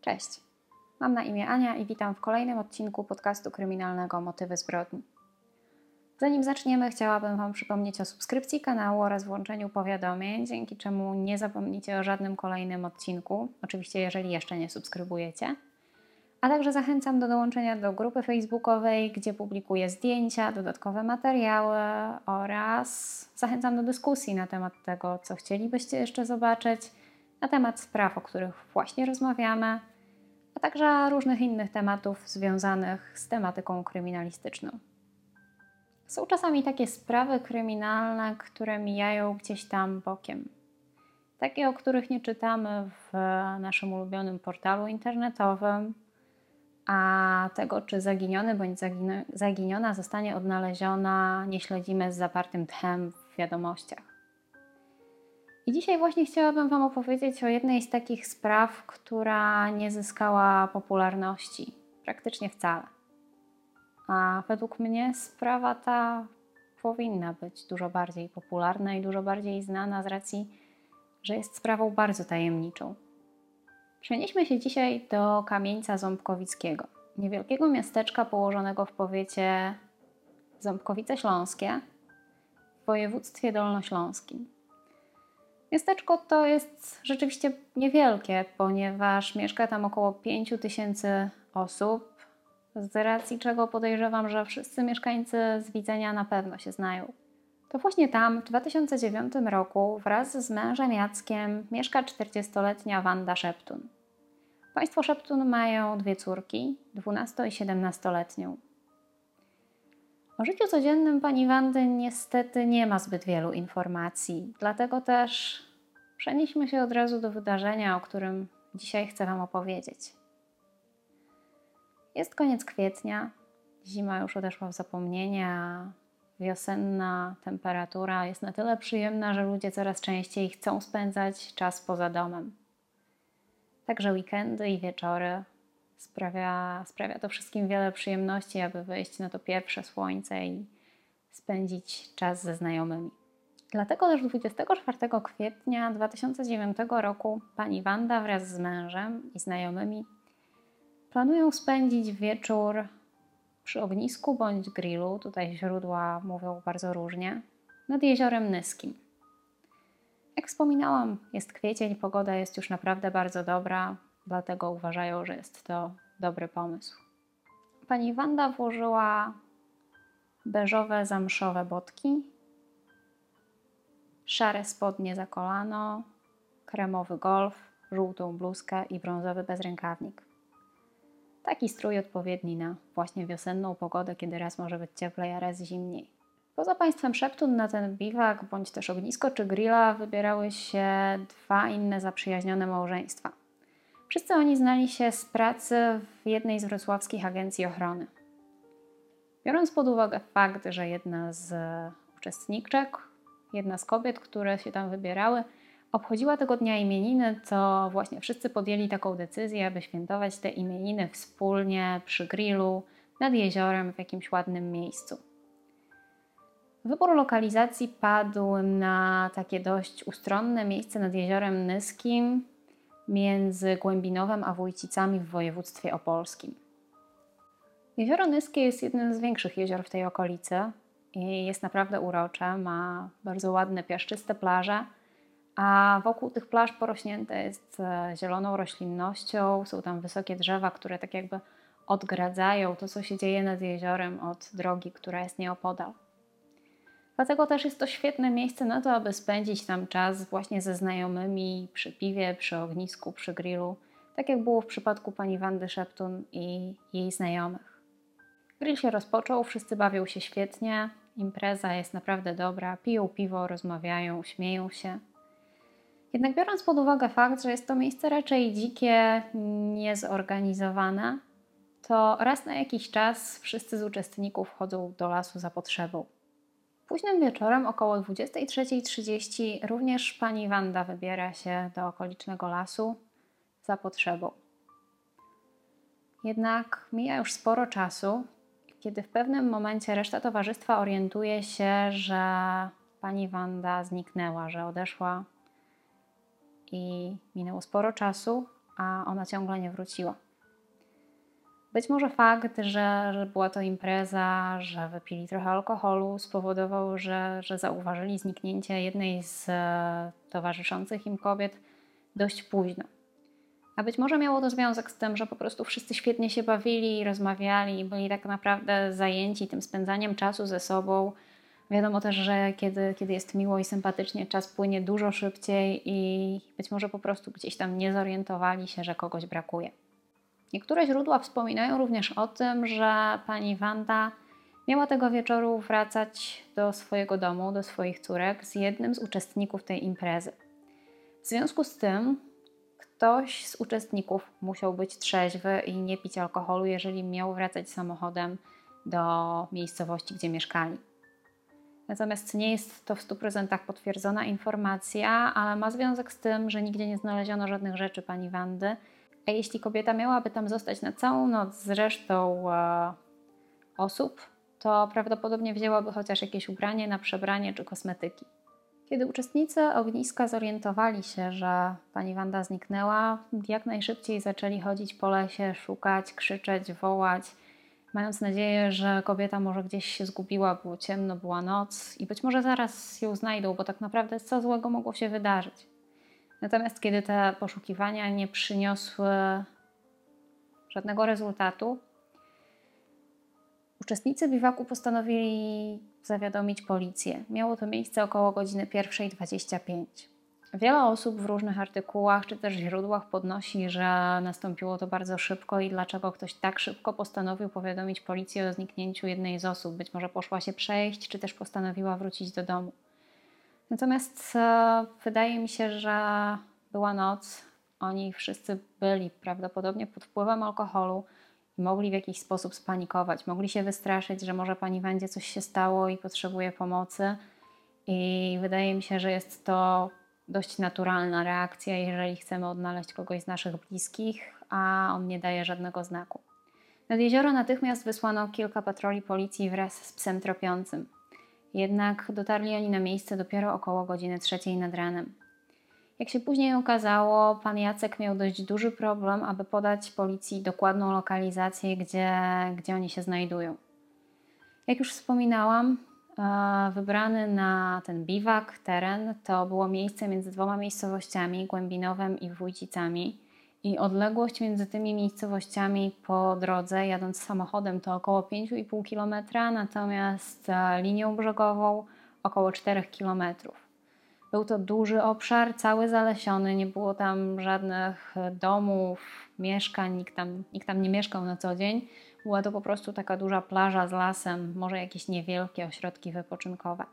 Cześć. Mam na imię Ania i witam w kolejnym odcinku podcastu kryminalnego Motywy zbrodni. Zanim zaczniemy, chciałabym Wam przypomnieć o subskrypcji kanału oraz włączeniu powiadomień, dzięki czemu nie zapomnicie o żadnym kolejnym odcinku, oczywiście jeżeli jeszcze nie subskrybujecie. A także zachęcam do dołączenia do grupy facebookowej, gdzie publikuję zdjęcia, dodatkowe materiały oraz zachęcam do dyskusji na temat tego, co chcielibyście jeszcze zobaczyć, na temat spraw, o których właśnie rozmawiamy, także różnych innych tematów związanych z tematyką kryminalistyczną. Są czasami takie sprawy kryminalne, które mijają gdzieś tam bokiem. Takie, o których nie czytamy w naszym ulubionym portalu internetowym, a tego, czy zaginiony bądź zaginiona zostanie odnaleziona, nie śledzimy z zapartym tchem w wiadomościach. I dzisiaj właśnie chciałabym Wam opowiedzieć o jednej z takich spraw, która nie zyskała popularności praktycznie wcale. A według mnie sprawa ta powinna być dużo bardziej popularna i dużo bardziej znana z racji, że jest sprawą bardzo tajemniczą. Przenieśmy się dzisiaj do Kamieńca Ząbkowickiego, niewielkiego miasteczka położonego w powiecie Ząbkowice Śląskie w województwie dolnośląskim. Miasteczko to jest rzeczywiście niewielkie, ponieważ mieszka tam około 5 tysięcy osób, z racji czego podejrzewam, że wszyscy mieszkańcy z widzenia na pewno się znają. To właśnie tam w 2009 roku wraz z mężem Jackiem mieszka 40-letnia Wanda Szeptun. Państwo Szeptun mają dwie córki, 12 i 17-letnią. O życiu codziennym pani Wandy niestety nie ma zbyt wielu informacji, dlatego też przenieśmy się od razu do wydarzenia, o którym dzisiaj chcę Wam opowiedzieć. Jest koniec kwietnia, zima już odeszła w zapomnienie, a wiosenna temperatura jest na tyle przyjemna, że ludzie coraz częściej chcą spędzać czas poza domem. Także weekendy i wieczory sprawia, sprawia to wszystkim wiele przyjemności, aby wyjść na to pierwsze słońce i spędzić czas ze znajomymi. Dlatego też 24 kwietnia 2009 roku pani Wanda wraz z mężem i znajomymi planują spędzić wieczór przy ognisku bądź grillu, tutaj źródła mówią bardzo różnie, nad jeziorem Nyskim. Jak wspominałam, jest kwiecień, pogoda jest już naprawdę bardzo dobra, dlatego uważają, że jest to dobry pomysł. Pani Wanda włożyła beżowe zamszowe botki, szare spodnie za kolano, kremowy golf, żółtą bluzkę i brązowy bezrękawnik. Taki strój odpowiedni na właśnie wiosenną pogodę, kiedy raz może być cieplej, a raz zimniej. Poza państwem Szeptun na ten biwak, bądź też ognisko czy grilla wybierały się dwa inne zaprzyjaźnione małżeństwa. Wszyscy oni znali się z pracy w jednej z wrocławskich agencji ochrony. Biorąc pod uwagę fakt, że jedna z uczestniczek, jedna z kobiet, które się tam wybierały, obchodziła tego dnia imieniny, to właśnie wszyscy podjęli taką decyzję, aby świętować te imieniny wspólnie przy grillu nad jeziorem w jakimś ładnym miejscu. Wybór lokalizacji padł na takie dość ustronne miejsce nad jeziorem Nyskim między Głębinowem a Wójcicami w województwie opolskim. Jezioro Nyskie jest jednym z większych jezior w tej okolicy i jest naprawdę urocze, ma bardzo ładne, piaszczyste plaże, a wokół tych plaż porośnięte jest e, zieloną roślinnością, są tam wysokie drzewa, które tak jakby odgradzają to, co się dzieje nad jeziorem od drogi, która jest nieopodal. Dlatego też jest to świetne miejsce na to, aby spędzić tam czas właśnie ze znajomymi przy piwie, przy ognisku, przy grillu, tak jak było w przypadku pani Wandy Szeptun i jej znajomych. Grill się rozpoczął, wszyscy bawią się świetnie, impreza jest naprawdę dobra, piją piwo, rozmawiają, śmieją się. Jednak biorąc pod uwagę fakt, że jest to miejsce raczej dzikie, niezorganizowane, to raz na jakiś czas wszyscy z uczestników chodzą do lasu za potrzebą. Późnym wieczorem około 23.30 również pani Wanda wybiera się do okolicznego lasu za potrzebą. Jednak mija już sporo czasu, kiedy w pewnym momencie reszta towarzystwa orientuje się, że pani Wanda zniknęła, że odeszła i minęło sporo czasu, a ona ciągle nie wróciła. Być może fakt, że, że była to impreza, że wypili trochę alkoholu, spowodował, że, że zauważyli zniknięcie jednej z e, towarzyszących im kobiet dość późno. A być może miało to związek z tym, że po prostu wszyscy świetnie się bawili, rozmawiali byli tak naprawdę zajęci tym spędzaniem czasu ze sobą. Wiadomo też, że kiedy, kiedy jest miło i sympatycznie, czas płynie dużo szybciej i być może po prostu gdzieś tam nie zorientowali się, że kogoś brakuje. Niektóre źródła wspominają również o tym, że pani Wanda miała tego wieczoru wracać do swojego domu, do swoich córek z jednym z uczestników tej imprezy. W związku z tym ktoś z uczestników musiał być trzeźwy i nie pić alkoholu, jeżeli miał wracać samochodem do miejscowości, gdzie mieszkali. Natomiast nie jest to w 100% potwierdzona informacja, ale ma związek z tym, że nigdzie nie znaleziono żadnych rzeczy pani Wandy. Jeśli kobieta miałaby tam zostać na całą noc z resztą e, osób, to prawdopodobnie wzięłaby chociaż jakieś ubranie na przebranie czy kosmetyki. Kiedy uczestnicy ogniska zorientowali się, że pani Wanda zniknęła, jak najszybciej zaczęli chodzić po lesie, szukać, krzyczeć, wołać, mając nadzieję, że kobieta może gdzieś się zgubiła, było ciemno, była noc i być może zaraz ją znajdą, bo tak naprawdę co złego mogło się wydarzyć. Natomiast kiedy te poszukiwania nie przyniosły żadnego rezultatu, uczestnicy biwaku postanowili zawiadomić policję. Miało to miejsce około godziny 1.25. Wiele osób w różnych artykułach czy też źródłach podnosi, że nastąpiło to bardzo szybko i dlaczego ktoś tak szybko postanowił powiadomić policję o zniknięciu jednej z osób. Być może poszła się przejść, czy też postanowiła wrócić do domu. Natomiast e, wydaje mi się, że była noc, oni wszyscy byli prawdopodobnie pod wpływem alkoholu i mogli w jakiś sposób spanikować. Mogli się wystraszyć, że może pani Wandzie coś się stało i potrzebuje pomocy. I wydaje mi się, że jest to dość naturalna reakcja, jeżeli chcemy odnaleźć kogoś z naszych bliskich, a on nie daje żadnego znaku. Nad jezioro natychmiast wysłano kilka patroli policji wraz z psem tropiącym. Jednak dotarli oni na miejsce dopiero około godziny trzeciej nad ranem. Jak się później okazało, pan Jacek miał dość duży problem, aby podać policji dokładną lokalizację, gdzie, gdzie oni się znajdują. Jak już wspominałam, e, wybrany na ten biwak teren to było miejsce między dwoma miejscowościami, Głębinowem i Wójcicami. I odległość między tymi miejscowościami po drodze, jadąc samochodem, to około 5,5 km, natomiast e, linią brzegową około 4 km. Był to duży obszar, cały zalesiony, nie było tam żadnych domów, mieszkań, nikt tam, nikt tam nie mieszkał na co dzień. Była to po prostu taka duża plaża z lasem, może jakieś niewielkie ośrodki wypoczynkowe.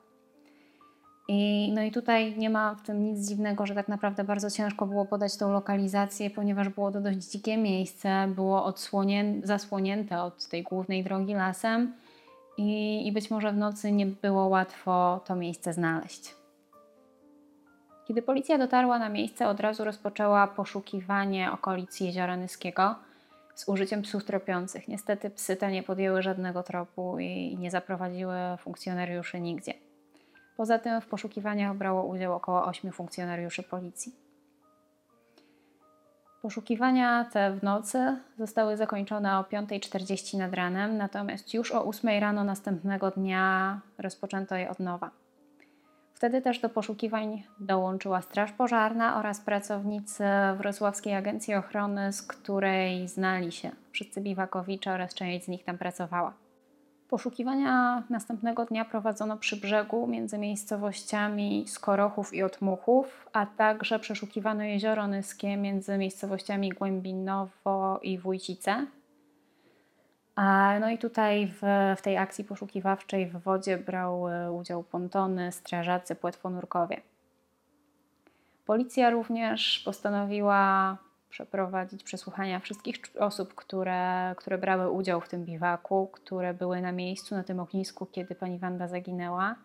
I, no i tutaj nie ma w tym nic dziwnego, że tak naprawdę bardzo ciężko było podać tą lokalizację, ponieważ było to dość dzikie miejsce, było zasłonięte od tej głównej drogi lasem i, i być może w nocy nie było łatwo to miejsce znaleźć. Kiedy policja dotarła na miejsce, od razu rozpoczęła poszukiwanie okolic jeziora Nyskiego z użyciem psów tropiących. Niestety psy te nie podjęły żadnego tropu i nie zaprowadziły funkcjonariuszy nigdzie. Poza tym w poszukiwaniach brało udział około 8 funkcjonariuszy policji. Poszukiwania te w nocy zostały zakończone o 5.40 nad ranem, natomiast już o 8 rano następnego dnia rozpoczęto je od nowa. Wtedy też do poszukiwań dołączyła Straż Pożarna oraz pracownicy Wrocławskiej Agencji Ochrony, z której znali się wszyscy biwakowicze oraz część z nich tam pracowała. Poszukiwania następnego dnia prowadzono przy brzegu między miejscowościami Skorochów i Otmuchów, a także przeszukiwano jezioro Nyskie między miejscowościami Głębinowo i Wójcice. No i tutaj w, w tej akcji poszukiwawczej w wodzie brały udział pontony, strażacy, płetwonurkowie. Policja również postanowiła przeprowadzić przesłuchania wszystkich osób, które, które brały udział w tym biwaku, które były na miejscu, na tym ognisku, kiedy pani Wanda zaginęła.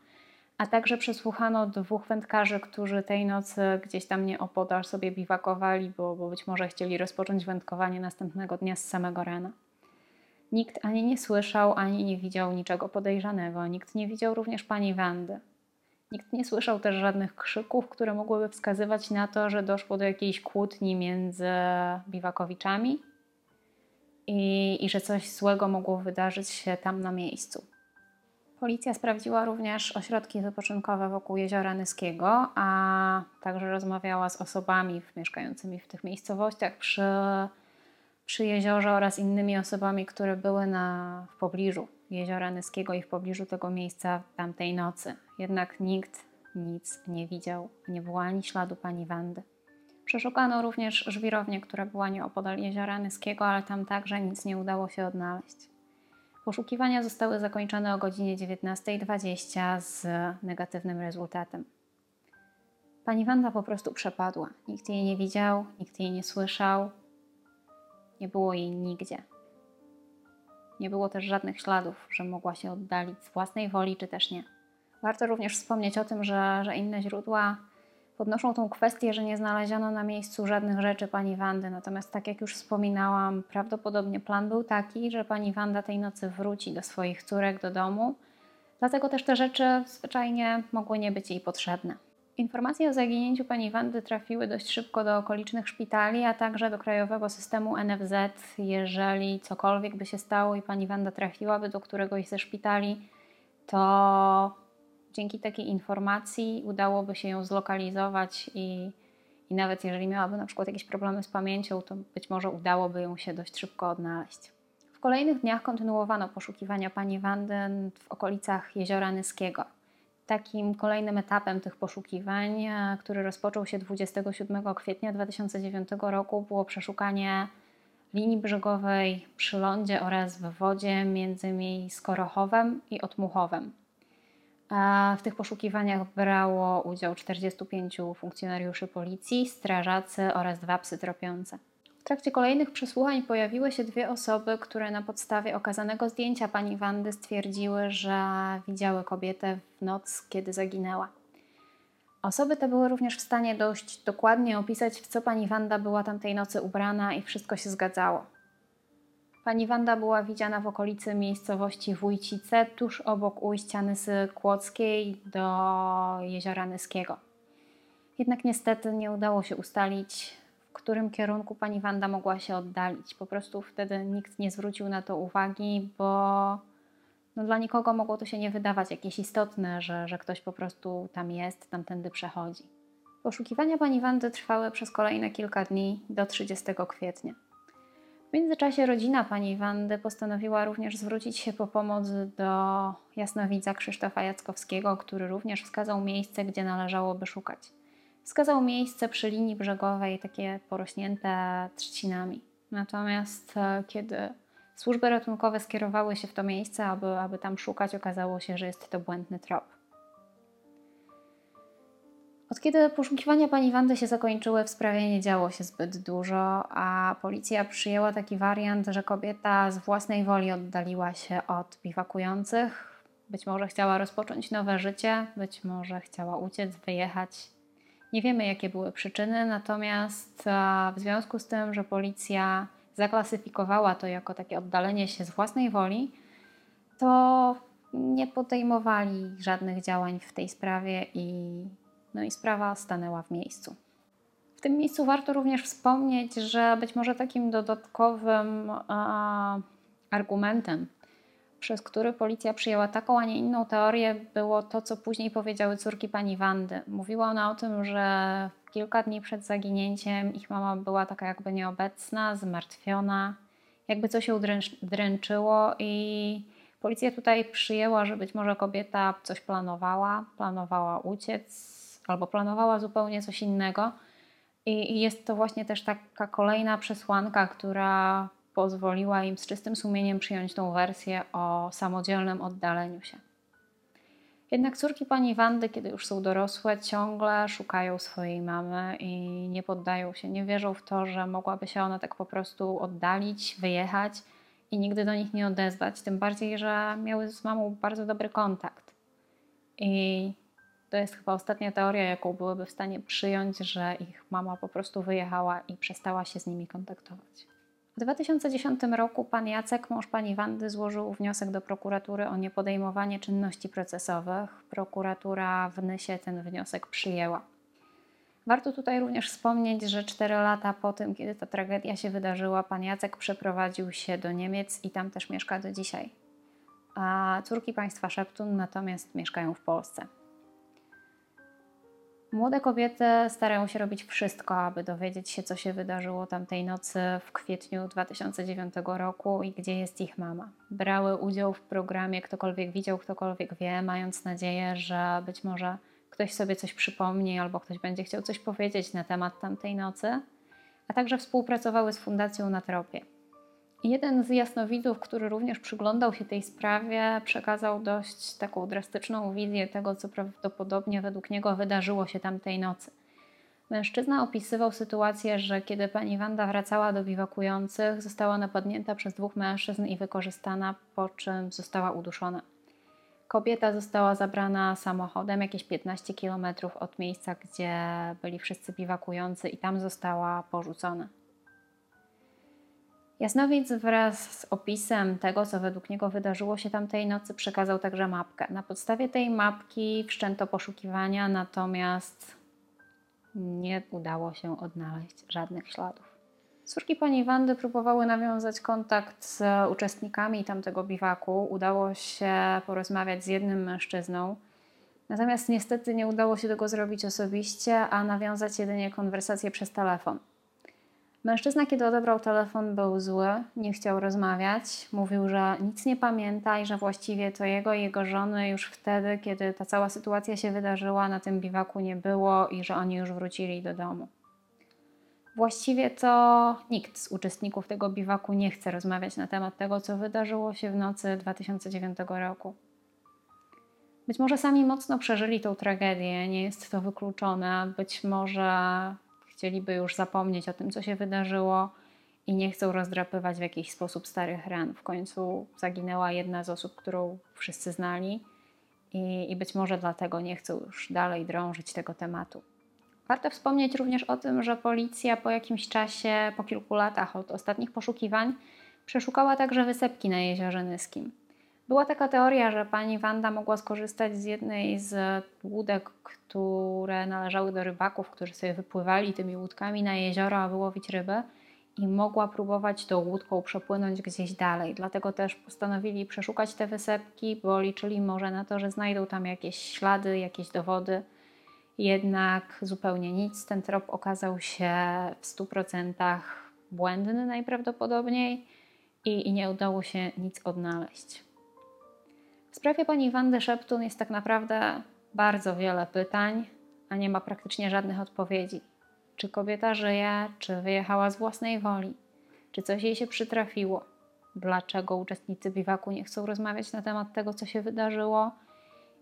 A także przesłuchano dwóch wędkarzy, którzy tej nocy gdzieś tam nie opodal sobie biwakowali, bo, bo być może chcieli rozpocząć wędkowanie następnego dnia z samego rana. Nikt ani nie słyszał, ani nie widział niczego podejrzanego. Nikt nie widział również pani Wandy. Nikt nie słyszał też żadnych krzyków, które mogłyby wskazywać na to, że doszło do jakiejś kłótni między Biwakowiczami i, i że coś złego mogło wydarzyć się tam na miejscu. Policja sprawdziła również ośrodki wypoczynkowe wokół jeziora Nyskiego, a także rozmawiała z osobami mieszkającymi w tych miejscowościach przy, przy jeziorze oraz innymi osobami, które były na, w pobliżu jeziora Nyskiego i w pobliżu tego miejsca tamtej nocy. Jednak nikt nic nie widział, nie było ani śladu pani Wandy. Przeszukano również żwirownię, która była nieopodal jeziora Nyskiego, ale tam także nic nie udało się odnaleźć. Poszukiwania zostały zakończone o godzinie 19.20 z negatywnym rezultatem. Pani Wanda po prostu przepadła. Nikt jej nie widział, nikt jej nie słyszał, nie było jej nigdzie. Nie było też żadnych śladów, że mogła się oddalić z własnej woli, czy też nie. Warto również wspomnieć o tym, że, że inne źródła podnoszą tą kwestię, że nie znaleziono na miejscu żadnych rzeczy pani Wandy. Natomiast, tak jak już wspominałam, prawdopodobnie plan był taki, że pani Wanda tej nocy wróci do swoich córek do domu. Dlatego też te rzeczy zwyczajnie mogły nie być jej potrzebne. Informacje o zaginięciu pani Wandy trafiły dość szybko do okolicznych szpitali, a także do krajowego systemu NFZ. Jeżeli cokolwiek by się stało i pani Wanda trafiłaby do któregoś ze szpitali, to dzięki takiej informacji udałoby się ją zlokalizować i, i nawet jeżeli miałaby na przykład jakieś problemy z pamięcią, to być może udałoby ją się dość szybko odnaleźć. W kolejnych dniach kontynuowano poszukiwania pani Wandy w okolicach jeziora Nyskiego. Takim kolejnym etapem tych poszukiwań, e, który rozpoczął się 27 kwietnia 2009 roku, było przeszukanie linii brzegowej przy lądzie oraz w wodzie między Skorochowem i Otmuchowem. W tych poszukiwaniach brało udział 45 funkcjonariuszy policji, strażacy oraz dwa psy tropiące. W trakcie kolejnych przesłuchań pojawiły się dwie osoby, które na podstawie okazanego zdjęcia pani Wandy stwierdziły, że widziały kobietę w noc, kiedy zaginęła. Osoby te były również w stanie dość dokładnie opisać, w co pani Wanda była tamtej nocy ubrana i wszystko się zgadzało. Pani Wanda była widziana w okolicy miejscowości Wójcice, tuż obok ujścia Nysy Kłodzkiej do jeziora Nyskiego. Jednak niestety nie udało się ustalić, w którym kierunku pani Wanda mogła się oddalić. Po prostu wtedy nikt nie zwrócił na to uwagi, bo no dla nikogo mogło to się nie wydawać jakieś istotne, że, że ktoś po prostu tam jest, tamtędy przechodzi. Poszukiwania pani Wandy trwały przez kolejne kilka dni do 30 kwietnia. W międzyczasie rodzina pani Wandy postanowiła również zwrócić się po pomoc do jasnowidza Krzysztofa Jackowskiego, który również wskazał miejsce, gdzie należałoby szukać. Wskazał miejsce przy linii brzegowej, takie porośnięte trzcinami. Natomiast e, kiedy służby ratunkowe skierowały się w to miejsce, aby, aby tam szukać, okazało się, że jest to błędny trop. Od kiedy poszukiwania pani Wandy się zakończyły, w sprawie nie działo się zbyt dużo, a policja przyjęła taki wariant, że kobieta z własnej woli oddaliła się od biwakujących. Być może chciała rozpocząć nowe życie, być może chciała uciec, wyjechać. Nie wiemy, jakie były przyczyny, natomiast w związku z tym, że policja zaklasyfikowała to jako takie oddalenie się z własnej woli, to nie podejmowali żadnych działań w tej sprawie i no i sprawa stanęła w miejscu. W tym miejscu warto również wspomnieć, że być może takim dodatkowym a, argumentem, przez który policja przyjęła taką, a nie inną teorię, było to, co później powiedziały córki pani Wandy. Mówiła ona o tym, że kilka dni przed zaginięciem ich mama była taka jakby nieobecna, zmartwiona, jakby coś ją dręczyło i policja tutaj przyjęła, że być może kobieta coś planowała, planowała uciec, albo planowała zupełnie coś innego. I, jest to właśnie też taka kolejna przesłanka, która pozwoliła im z czystym sumieniem przyjąć tą wersję o samodzielnym oddaleniu się. Jednak córki pani Wandy, kiedy już są dorosłe, ciągle szukają swojej mamy i nie poddają się, nie wierzą w to, że mogłaby się ona tak po prostu oddalić, wyjechać i nigdy do nich nie odezwać. Tym bardziej, że miały z mamą bardzo dobry kontakt. I to jest chyba ostatnia teoria, jaką byłyby w stanie przyjąć, że ich mama po prostu wyjechała i przestała się z nimi kontaktować. W 2010 roku pan Jacek, mąż pani Wandy, złożył wniosek do prokuratury o niepodejmowanie czynności procesowych. Prokuratura w Nysie ten wniosek przyjęła. Warto tutaj również wspomnieć, że 4 lata po tym, kiedy ta tragedia się wydarzyła, pan Jacek przeprowadził się do Niemiec i tam też mieszka do dzisiaj. A córki państwa Szeptun natomiast mieszkają w Polsce. Młode kobiety starają się robić wszystko, aby dowiedzieć się, co się wydarzyło tamtej nocy w kwietniu 2009 roku i gdzie jest ich mama. Brały udział w programie Ktokolwiek widział, ktokolwiek wie, mając nadzieję, że być może ktoś sobie coś przypomni albo ktoś będzie chciał coś powiedzieć na temat tamtej nocy, a także współpracowały z Fundacją na Tropie. Jeden z jasnowidzów, który również przyglądał się tej sprawie, przekazał dość taką drastyczną wizję tego, co prawdopodobnie według niego wydarzyło się tamtej nocy. Mężczyzna opisywał sytuację, że kiedy pani Wanda wracała do biwakujących, została napadnięta przez dwóch mężczyzn i wykorzystana, po czym została uduszona. Kobieta została zabrana samochodem jakieś 15 km od miejsca, gdzie byli wszyscy biwakujący, i tam została porzucona. Jasnowic wraz z opisem tego, co według niego wydarzyło się tamtej nocy, przekazał także mapkę. Na podstawie tej mapki wszczęto poszukiwania, natomiast nie udało się odnaleźć żadnych śladów. Córki pani Wandy próbowały nawiązać kontakt z uczestnikami tamtego biwaku. Udało się porozmawiać z jednym mężczyzną. Natomiast niestety nie udało się tego zrobić osobiście, a nawiązać jedynie konwersację przez telefon. Mężczyzna, kiedy odebrał telefon, był zły, nie chciał rozmawiać. Mówił, że nic nie pamięta i że właściwie to jego i jego żony już wtedy, kiedy ta cała sytuacja się wydarzyła, na tym biwaku nie było i że oni już wrócili do domu. Właściwie to nikt z uczestników tego biwaku nie chce rozmawiać na temat tego, co wydarzyło się w nocy 2009 roku. Być może sami mocno przeżyli tą tragedię, nie jest to wykluczone. Być może chcieliby już zapomnieć o tym, co się wydarzyło i nie chcą rozdrapywać w jakiś sposób starych ran. W końcu zaginęła jedna z osób, którą wszyscy znali i, i być może dlatego nie chcą już dalej drążyć tego tematu. Warto wspomnieć również o tym, że policja po jakimś czasie, po kilku latach od ostatnich poszukiwań, przeszukała także wysepki na jeziorze Nyskim. Była taka teoria, że pani Wanda mogła skorzystać z jednej z łódek, które należały do rybaków, którzy sobie wypływali tymi łódkami na jezioro, aby łowić ryby i mogła próbować tą łódką przepłynąć gdzieś dalej. Dlatego też postanowili przeszukać te wysepki, bo liczyli może na to, że znajdą tam jakieś ślady, jakieś dowody. Jednak zupełnie nic. Ten trop okazał się w 100% błędny najprawdopodobniej i, i nie udało się nic odnaleźć. W sprawie pani Wandy Szeptun jest tak naprawdę bardzo wiele pytań, a nie ma praktycznie żadnych odpowiedzi. Czy kobieta żyje, czy wyjechała z własnej woli, czy coś jej się przytrafiło, dlaczego uczestnicy biwaku nie chcą rozmawiać na temat tego, co się wydarzyło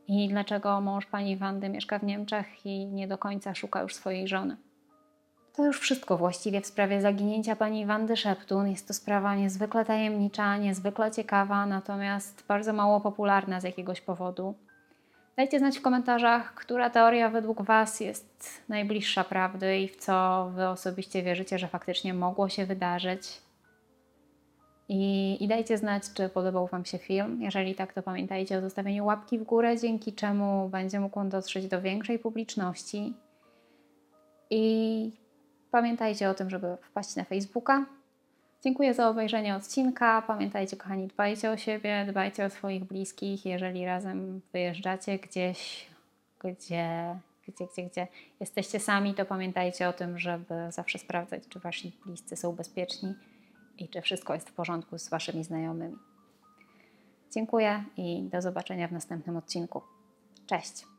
i dlaczego mąż pani Wandy mieszka w Niemczech i nie do końca szuka już swojej żony. To już wszystko właściwie w sprawie zaginięcia pani Wandy Szeptun. Jest to sprawa niezwykle tajemnicza, niezwykle ciekawa, natomiast bardzo mało popularna z jakiegoś powodu. Dajcie znać w komentarzach, która teoria według Was jest najbliższa prawdy i w co Wy osobiście wierzycie, że faktycznie mogło się wydarzyć. I, I, dajcie znać, czy podobał Wam się film. Jeżeli tak, to pamiętajcie o zostawieniu łapki w górę, dzięki czemu będzie mógł on dotrzeć do większej publiczności. I Pamiętajcie o tym, żeby wpaść na Facebooka. Dziękuję za obejrzenie odcinka. Pamiętajcie, kochani, dbajcie o siebie, dbajcie o swoich bliskich. Jeżeli razem wyjeżdżacie gdzieś, gdzie, gdzie, gdzie, gdzie jesteście sami, to pamiętajcie o tym, żeby zawsze sprawdzać, czy wasi bliscy są bezpieczni i czy wszystko jest w porządku z waszymi znajomymi. Dziękuję i do zobaczenia w następnym odcinku. Cześć!